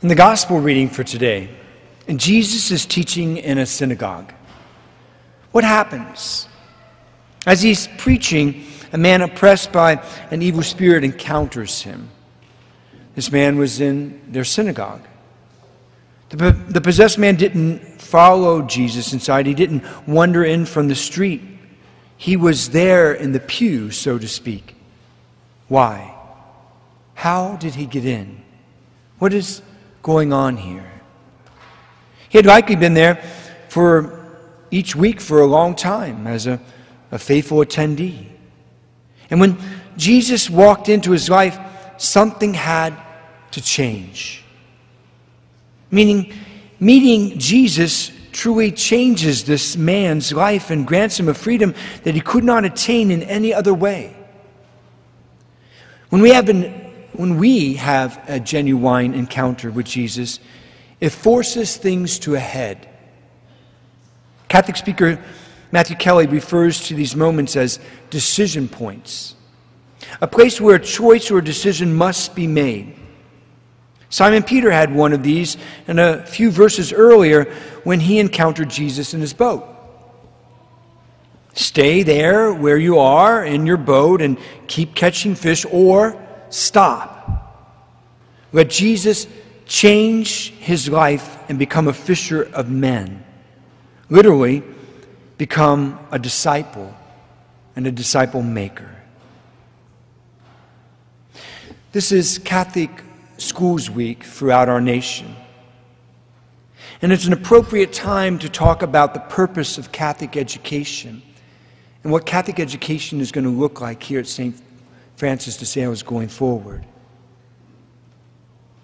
In the gospel reading for today, and Jesus is teaching in a synagogue. What happens? As he's preaching, a man oppressed by an evil spirit encounters him. This man was in their synagogue. The, the possessed man didn't follow Jesus inside, he didn't wander in from the street. He was there in the pew, so to speak. Why? How did he get in? What is going on here? He had likely been there for each week for a long time as a, a faithful attendee. And when Jesus walked into his life, something had to change. Meaning, meeting Jesus truly changes this man's life and grants him a freedom that he could not attain in any other way. When we have, been, when we have a genuine encounter with Jesus, it forces things to a head. Catholic speaker Matthew Kelly refers to these moments as decision points, a place where a choice or a decision must be made. Simon Peter had one of these in a few verses earlier when he encountered Jesus in his boat. Stay there where you are in your boat and keep catching fish, or stop. Let Jesus change his life and become a fisher of men. Literally, become a disciple and a disciple maker. This is Catholic Schools Week throughout our nation. And it's an appropriate time to talk about the purpose of Catholic education and what Catholic education is going to look like here at St. Francis de Sales going forward,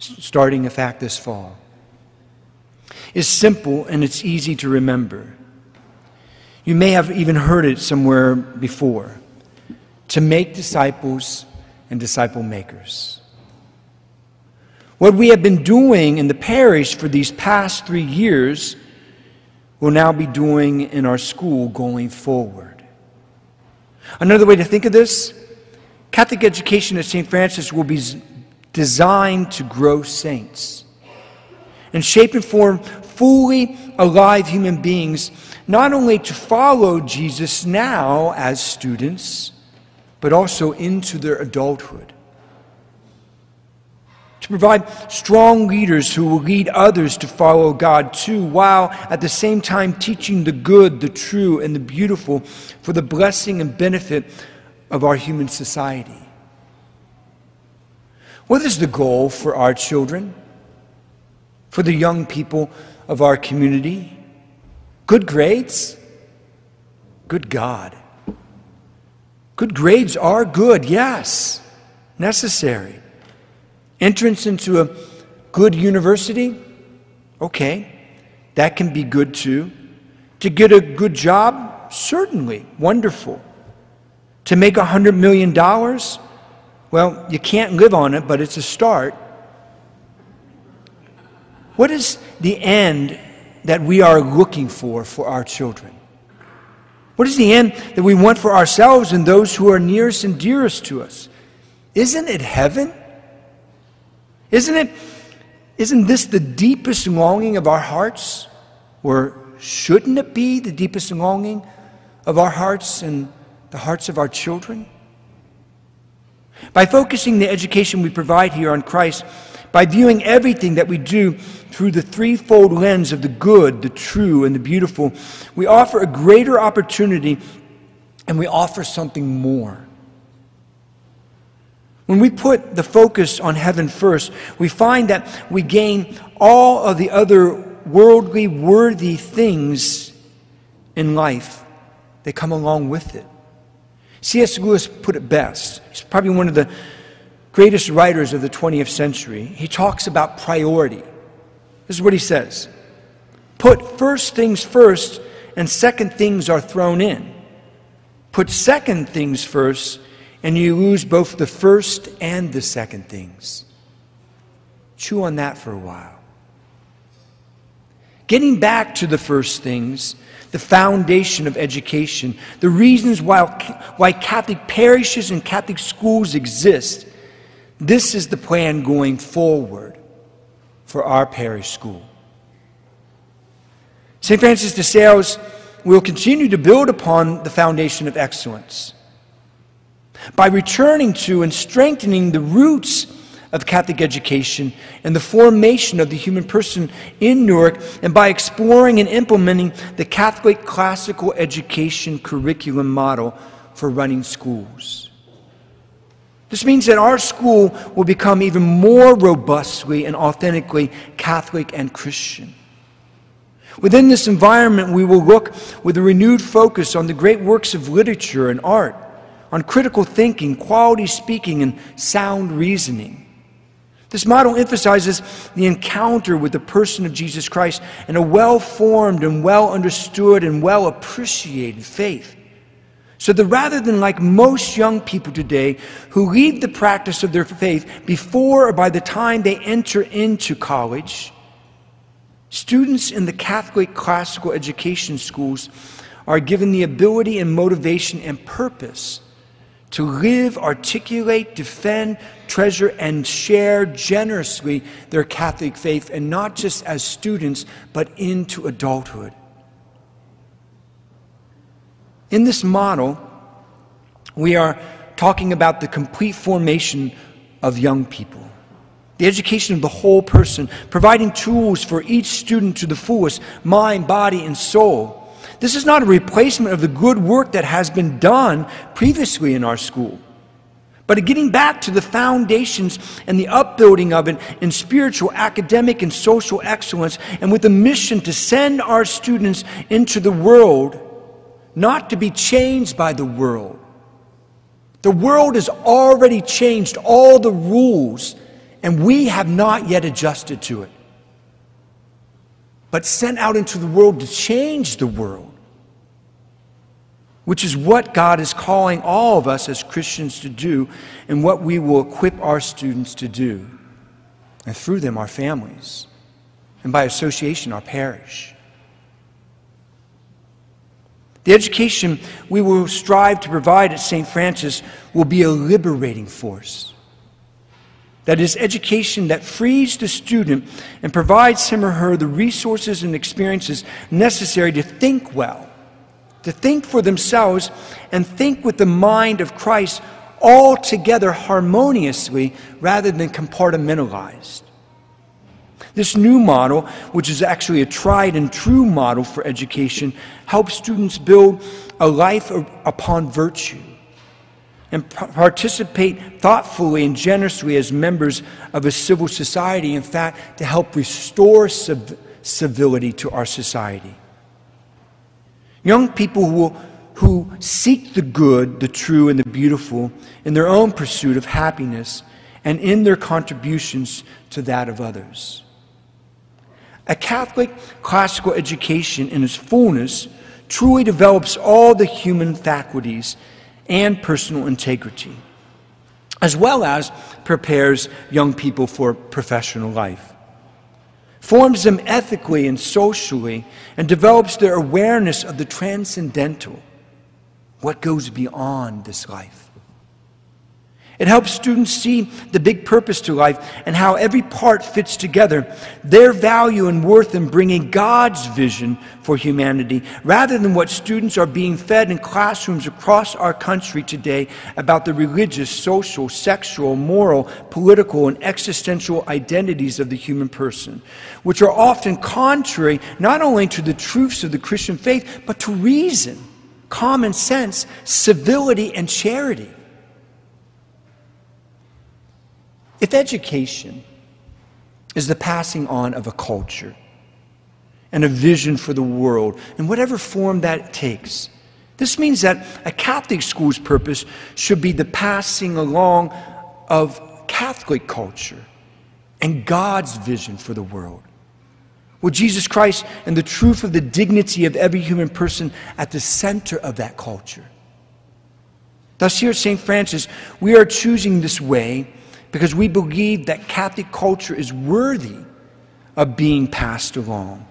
starting, in fact, this fall. It's simple and it's easy to remember. You may have even heard it somewhere before to make disciples and disciple makers. What we have been doing in the parish for these past three years will now be doing in our school going forward. Another way to think of this Catholic education at St. Francis will be designed to grow saints and shape and form fully alive human beings, not only to follow Jesus now as students, but also into their adulthood. To provide strong leaders who will lead others to follow God too, while at the same time teaching the good, the true, and the beautiful for the blessing and benefit of our human society. What is the goal for our children? For the young people of our community? Good grades? Good God. Good grades are good, yes, necessary. Entrance into a good university? Okay, that can be good too. To get a good job? Certainly, wonderful. To make a $100 million? Well, you can't live on it, but it's a start. What is the end that we are looking for for our children? What is the end that we want for ourselves and those who are nearest and dearest to us? Isn't it heaven? Isn't it isn't this the deepest longing of our hearts? Or shouldn't it be the deepest longing of our hearts and the hearts of our children? By focusing the education we provide here on Christ, by viewing everything that we do through the threefold lens of the good, the true, and the beautiful, we offer a greater opportunity and we offer something more. When we put the focus on heaven first, we find that we gain all of the other worldly, worthy things in life that come along with it. C.S. Lewis put it best. He's probably one of the greatest writers of the 20th century, he talks about priority. This is what he says Put first things first, and second things are thrown in. Put second things first, and you lose both the first and the second things. Chew on that for a while. Getting back to the first things, the foundation of education, the reasons why, why Catholic parishes and Catholic schools exist this is the plan going forward. for our parish school. St. Francis de Sales will continue to build upon the foundation of excellence by returning to and strengthening the roots of Catholic education and the formation of the human person in Newark, and by exploring and implementing the Catholic classical education curriculum model for running schools. This means that our school will become even more robustly and authentically Catholic and Christian. Within this environment, we will look with a renewed focus on the great works of literature and art, on critical thinking, quality speaking, and sound reasoning. This model emphasizes the encounter with the person of Jesus Christ and a well formed and well understood and well appreciated faith. So that rather than like most young people today who leave the practice of their faith before or by the time they enter into college, students in the Catholic classical education schools are given the ability and motivation and purpose to live, articulate, defend, treasure, and share generously their Catholic faith, and not just as students, but into adulthood. In this model, we are talking about the complete formation of young people. The education of the whole person, providing tools for each student to the fullest mind, body, and soul this is not a replacement of the good work that has been done previously in our school, but getting back to the foundations and the upbuilding of it in spiritual, academic, and social excellence, and with a mission to send our students into the world, not to be changed by the world. The world has already changed all the rules, and we have not yet adjusted to it. But sent out into the world to change the world which is what God is calling all of us as Christians to do and what we will equip our students to do, and through them, our families, and by association, our parish. The education we will strive to provide at St. Francis will be a liberating force. That is, education that frees the student and provides him or her the resources and experiences necessary to think well to think for themselves and think with the mind of Christ all together harmoniously rather than compartmentalized. This new model, which is actually a tried and true model for education, helps students build a life upon virtue and participate thoughtfully and generously as members of a civil society, in fact, to help restore civ- civility to our society. Young people who, who seek the good, the true, and the beautiful in their own pursuit of happiness and in their contributions to that of others. A Catholic classical education in its fullness truly develops all the human faculties and personal integrity, as well as prepares young people for professional life forms them ethically and socially, and develops their awareness of the transcendental, what goes beyond this life. It helps students see the big purpose to life and how every part fits together, their value and worth in bringing God's vision for humanity, rather than what students are being fed in classrooms across our country today about the religious, social, sexual, moral, political, and existential identities of the human person, which are often contrary not only to the truths of the Christian faith, but to reason, common sense, civility, and charity. If education is the passing on of a culture and a vision for the world, in whatever form that takes, this means that a Catholic school's purpose should be the passing along of Catholic culture and God's vision for the world. With Jesus Christ and the truth of the dignity of every human person at the center of that culture. Thus, here at St. Francis, we are choosing this way because we believe that Catholic culture is worthy of being passed along.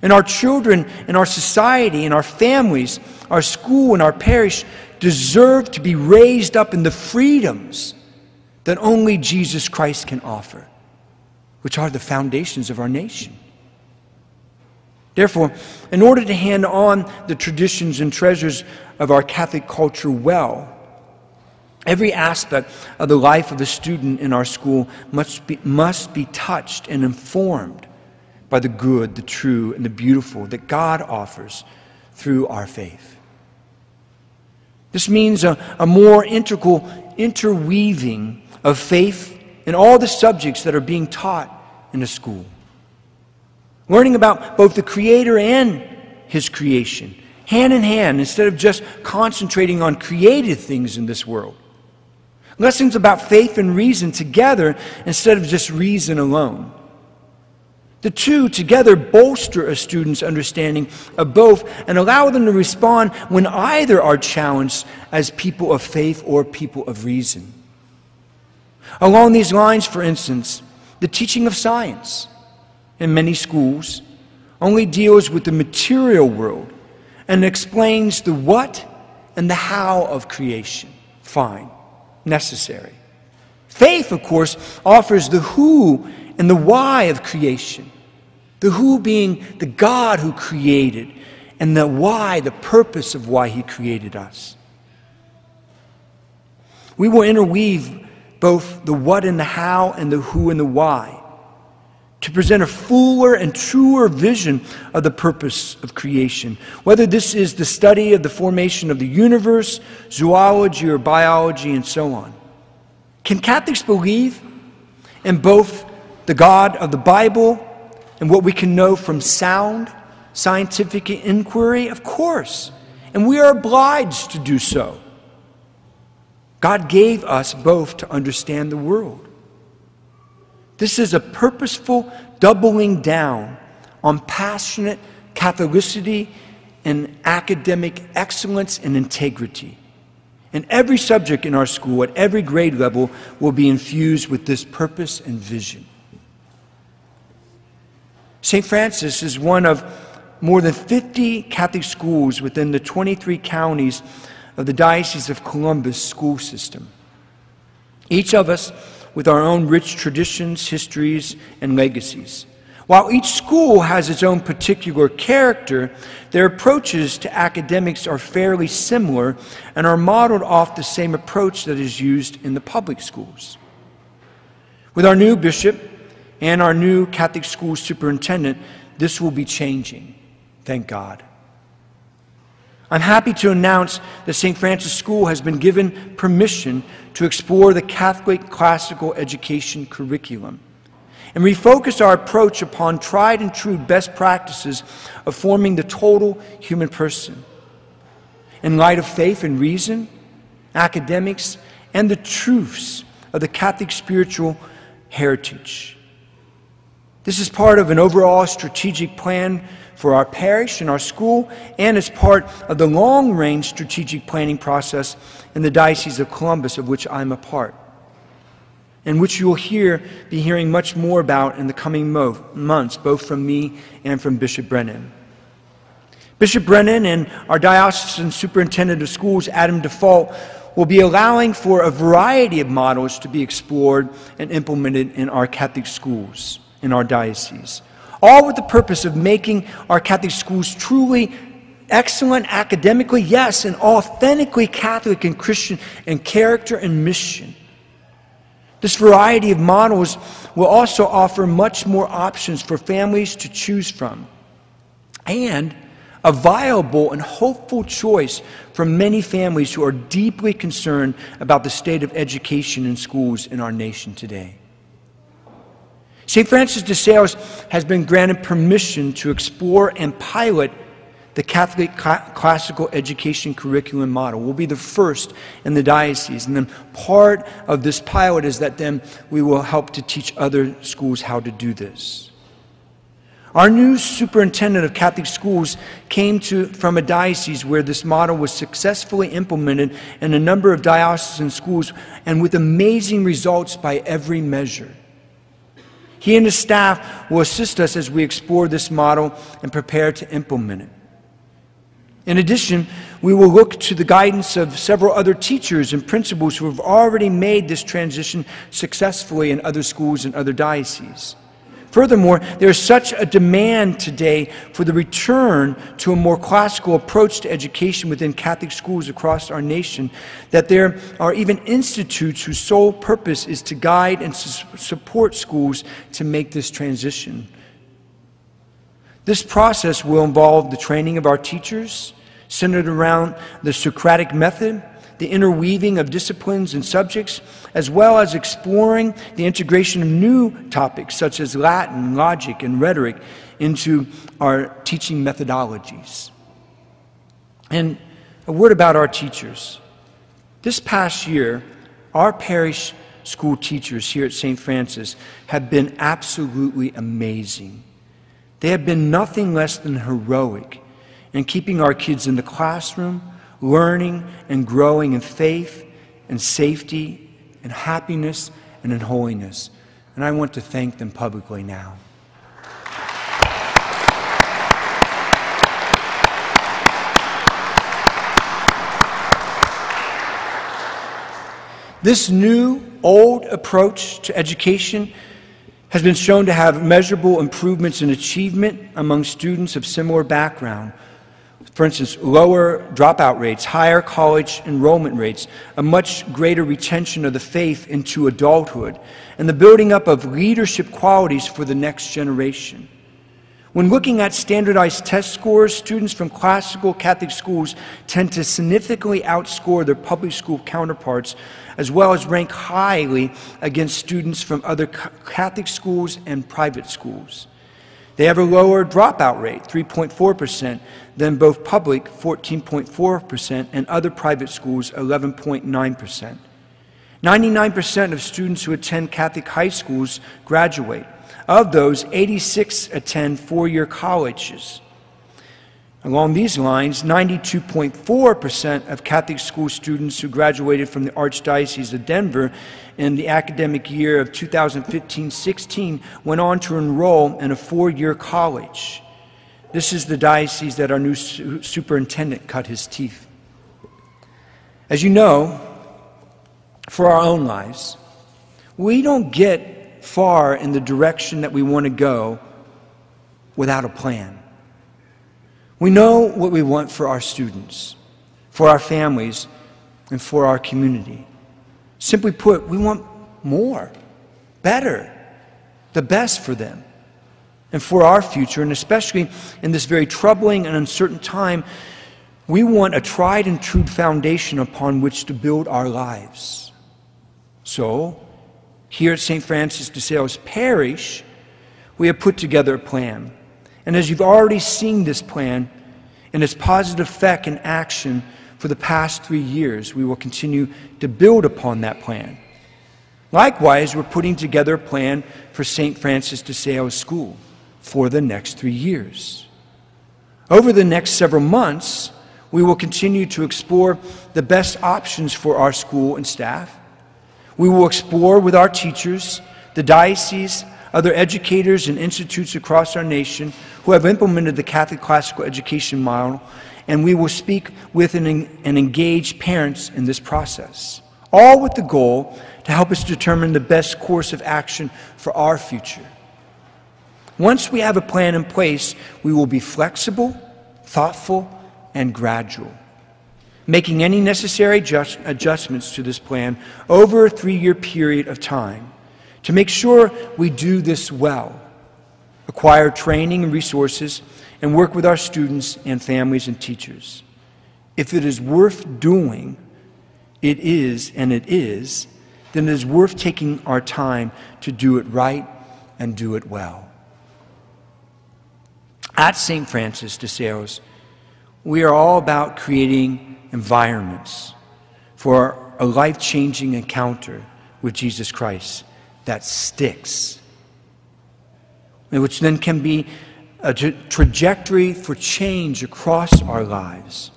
And our children and our society and our families, our school and our parish deserve to be raised up in the freedoms that only Jesus Christ can offer which are the foundations of our nation. Therefore, in order to hand on the traditions and treasures of our Catholic culture well, every aspect of the life of the student in our school must be, must be touched and informed by the good, the true, and the beautiful that God offers through our faith. This means a, a more integral interweaving of faith in all the subjects that are being taught in a school. Learning about both the Creator and His creation, hand in hand, instead of just concentrating on created things in this world. Lessons about faith and reason together instead of just reason alone. The two together bolster a student's understanding of both and allow them to respond when either are challenged as people of faith or people of reason. Along these lines, for instance, the teaching of science in many schools only deals with the material world and explains the what and the how of creation. Fine, necessary. Faith, of course, offers the who and the why of creation. The who being the God who created, and the why, the purpose of why He created us. We will interweave both the what and the how, and the who and the why to present a fuller and truer vision of the purpose of creation. Whether this is the study of the formation of the universe, zoology, or biology, and so on. Can Catholics believe in both the God of the Bible and what we can know from sound scientific inquiry? Of course. And we are obliged to do so. God gave us both to understand the world. This is a purposeful doubling down on passionate Catholicity and academic excellence and integrity. And every subject in our school at every grade level will be infused with this purpose and vision. St. Francis is one of more than 50 Catholic schools within the 23 counties of the Diocese of Columbus school system. Each of us with our own rich traditions, histories, and legacies. While each school has its own particular character, their approaches to academics are fairly similar and are modeled off the same approach that is used in the public schools. With our new bishop, and our new Catholic school superintendent, this will be changing. Thank God. I'm happy to announce that St. Francis School has been given permission to explore the Catholic classical education curriculum and refocus our approach upon tried and true best practices of forming the total human person. In light of faith and reason, academics, and the truths of the Catholic spiritual heritage. This is part of an overall strategic plan for our parish and our school, and as part of the long range strategic planning process in the Diocese of Columbus, of which I'm a part, and which you will hear, be hearing much more about in the coming mo- months, both from me and from Bishop Brennan. Bishop Brennan and our diocesan superintendent of schools, Adam Dufault, will be allowing for a variety of models to be explored and implemented in our Catholic schools in our diocese, all with the purpose of making our Catholic schools truly excellent academically, yes, and authentically Catholic and Christian in character and mission. This variety of models will also offer much more options for families to choose from and a viable and hopeful choice for many families who are deeply concerned about the state of education in schools in our nation today. St. Francis de Sales has been granted permission to explore and pilot the Catholic classical education curriculum model. We'll be the first in the diocese. And then part of this pilot is that then we will help to teach other schools how to do this. Our new superintendent of Catholic schools came to, from a diocese where this model was successfully implemented in a number of diocesan schools and with amazing results by every measure. He and his staff will assist us as we explore this model and prepare to implement it. In addition, we will look to the guidance of several other teachers and principals who have already made this transition successfully in other schools and other dioceses. Furthermore, there is such a demand today for the return to a more classical approach to education within Catholic schools across our nation that there are even institutes whose sole purpose is to guide and support schools to make this transition. This process will involve the training of our teachers, centered around the Socratic method, the interweaving of disciplines and subjects, as well as exploring the integration of new topics such as Latin, logic, and rhetoric into our teaching methodologies. And a word about our teachers. This past year, our parish school teachers here at St. Francis have been absolutely amazing. They have been nothing less than heroic in keeping our kids in the classroom, learning and growing in faith and safety and happiness and in holiness. And I want to thank them publicly now. This new, old approach to education has been shown to have measurable improvements in achievement among students of similar background. For instance, lower dropout rates, higher college enrollment rates, a much greater retention of the faith into adulthood, and the building up of leadership qualities for the next generation. When looking at standardized test scores, students from classical Catholic schools tend to significantly outscore their public school counterparts, as well as rank highly against students from other Catholic schools and private schools. They have a lower dropout rate, 3.4%, than both public, 14.4%, and other private schools, 11.9%. 99% of students who attend Catholic high schools graduate. Of those, 86 attend four year colleges. Along these lines, 92.4% of Catholic school students who graduated from the Archdiocese of Denver in the academic year of 2015 16 went on to enroll in a four year college. This is the diocese that our new superintendent cut his teeth. As you know, for our own lives, we don't get far in the direction that we want to go without a plan. We know what we want for our students, for our families, and for our community. Simply put, we want more, better, the best for them and for our future, and especially in this very troubling and uncertain time, we want a tried and true foundation upon which to build our lives. So, here at St. Francis de Sales Parish, we have put together a plan. And as you've already seen this plan and its positive effect in action for the past three years, we will continue to build upon that plan. Likewise, we're putting together a plan for St. Francis de Sales School for the next three years. Over the next several months, we will continue to explore the best options for our school and staff we will explore with our teachers, the diocese, other educators, and institutes across our nation who have implemented the Catholic classical education model, and we will speak with and, and engage parents in this process, all with the goal to help us determine the best course of action for our future. Once we have a plan in place, we will be flexible, thoughtful, and gradual making any necessary adjust, adjustments to this plan over a three year period of time to make sure we do this well, acquire training and resources, and work with our students and families and teachers. If it is worth doing, it is, and it is, then it is worth taking our time to do it right and do it well. At St. Francis de Sales, we are all about creating environments for a life changing encounter with Jesus Christ that sticks, which then can be a tra- trajectory for change across our lives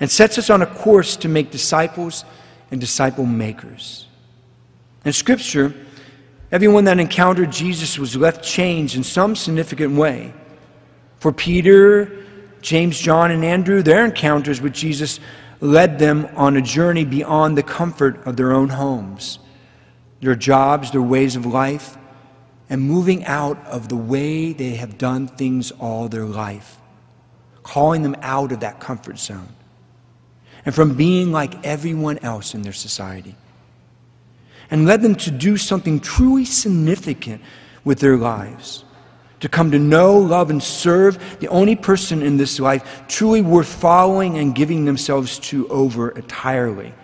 and sets us on a course to make disciples and disciple makers. In Scripture, everyone that encountered Jesus was left changed in some significant way. For Peter, James, John, and Andrew, their encounters with Jesus led them on a journey beyond the comfort of their own homes, their jobs, their ways of life, and moving out of the way they have done things all their life, calling them out of that comfort zone, and from being like everyone else in their society. And led them to do something truly significant with their lives to come to know, love, and serve the only person in this life truly worth following and giving themselves to over entirely.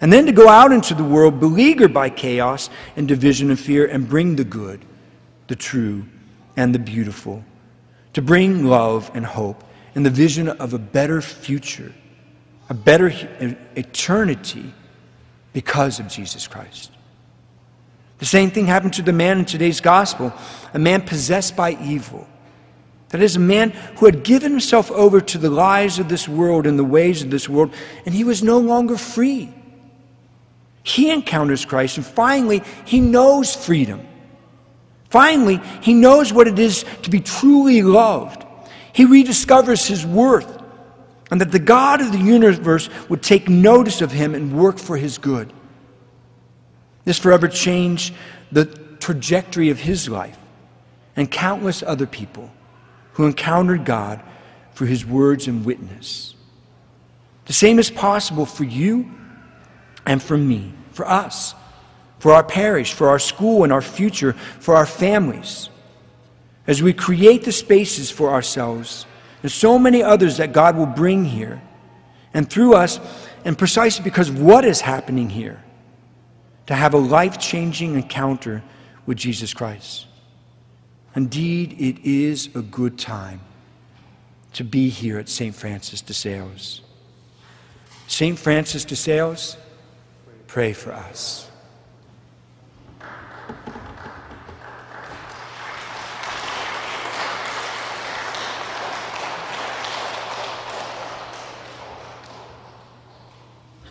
And then to go out into the world beleaguered by chaos and division and fear and bring the good, the true, and the beautiful. To bring love and hope and the vision of a better future, a better eternity because of Jesus Christ. The same thing happened to the man in today's gospel, a man possessed by evil. That is, a man who had given himself over to the lies of this world and the ways of this world, and he was no longer free. He encounters Christ, and finally, he knows freedom. Finally, he knows what it is to be truly loved. He rediscovers his worth, and that the God of the universe would take notice of him and work for his good. This forever changed the trajectory of his life and countless other people who encountered God through his words and witness. The same is possible for you and for me, for us, for our parish, for our school and our future, for our families. As we create the spaces for ourselves and so many others that God will bring here and through us, and precisely because of what is happening here to have a life changing encounter with Jesus Christ. Indeed, it is a good time to be here at St. Francis de Sales. St. Francis de Sales, pray for us.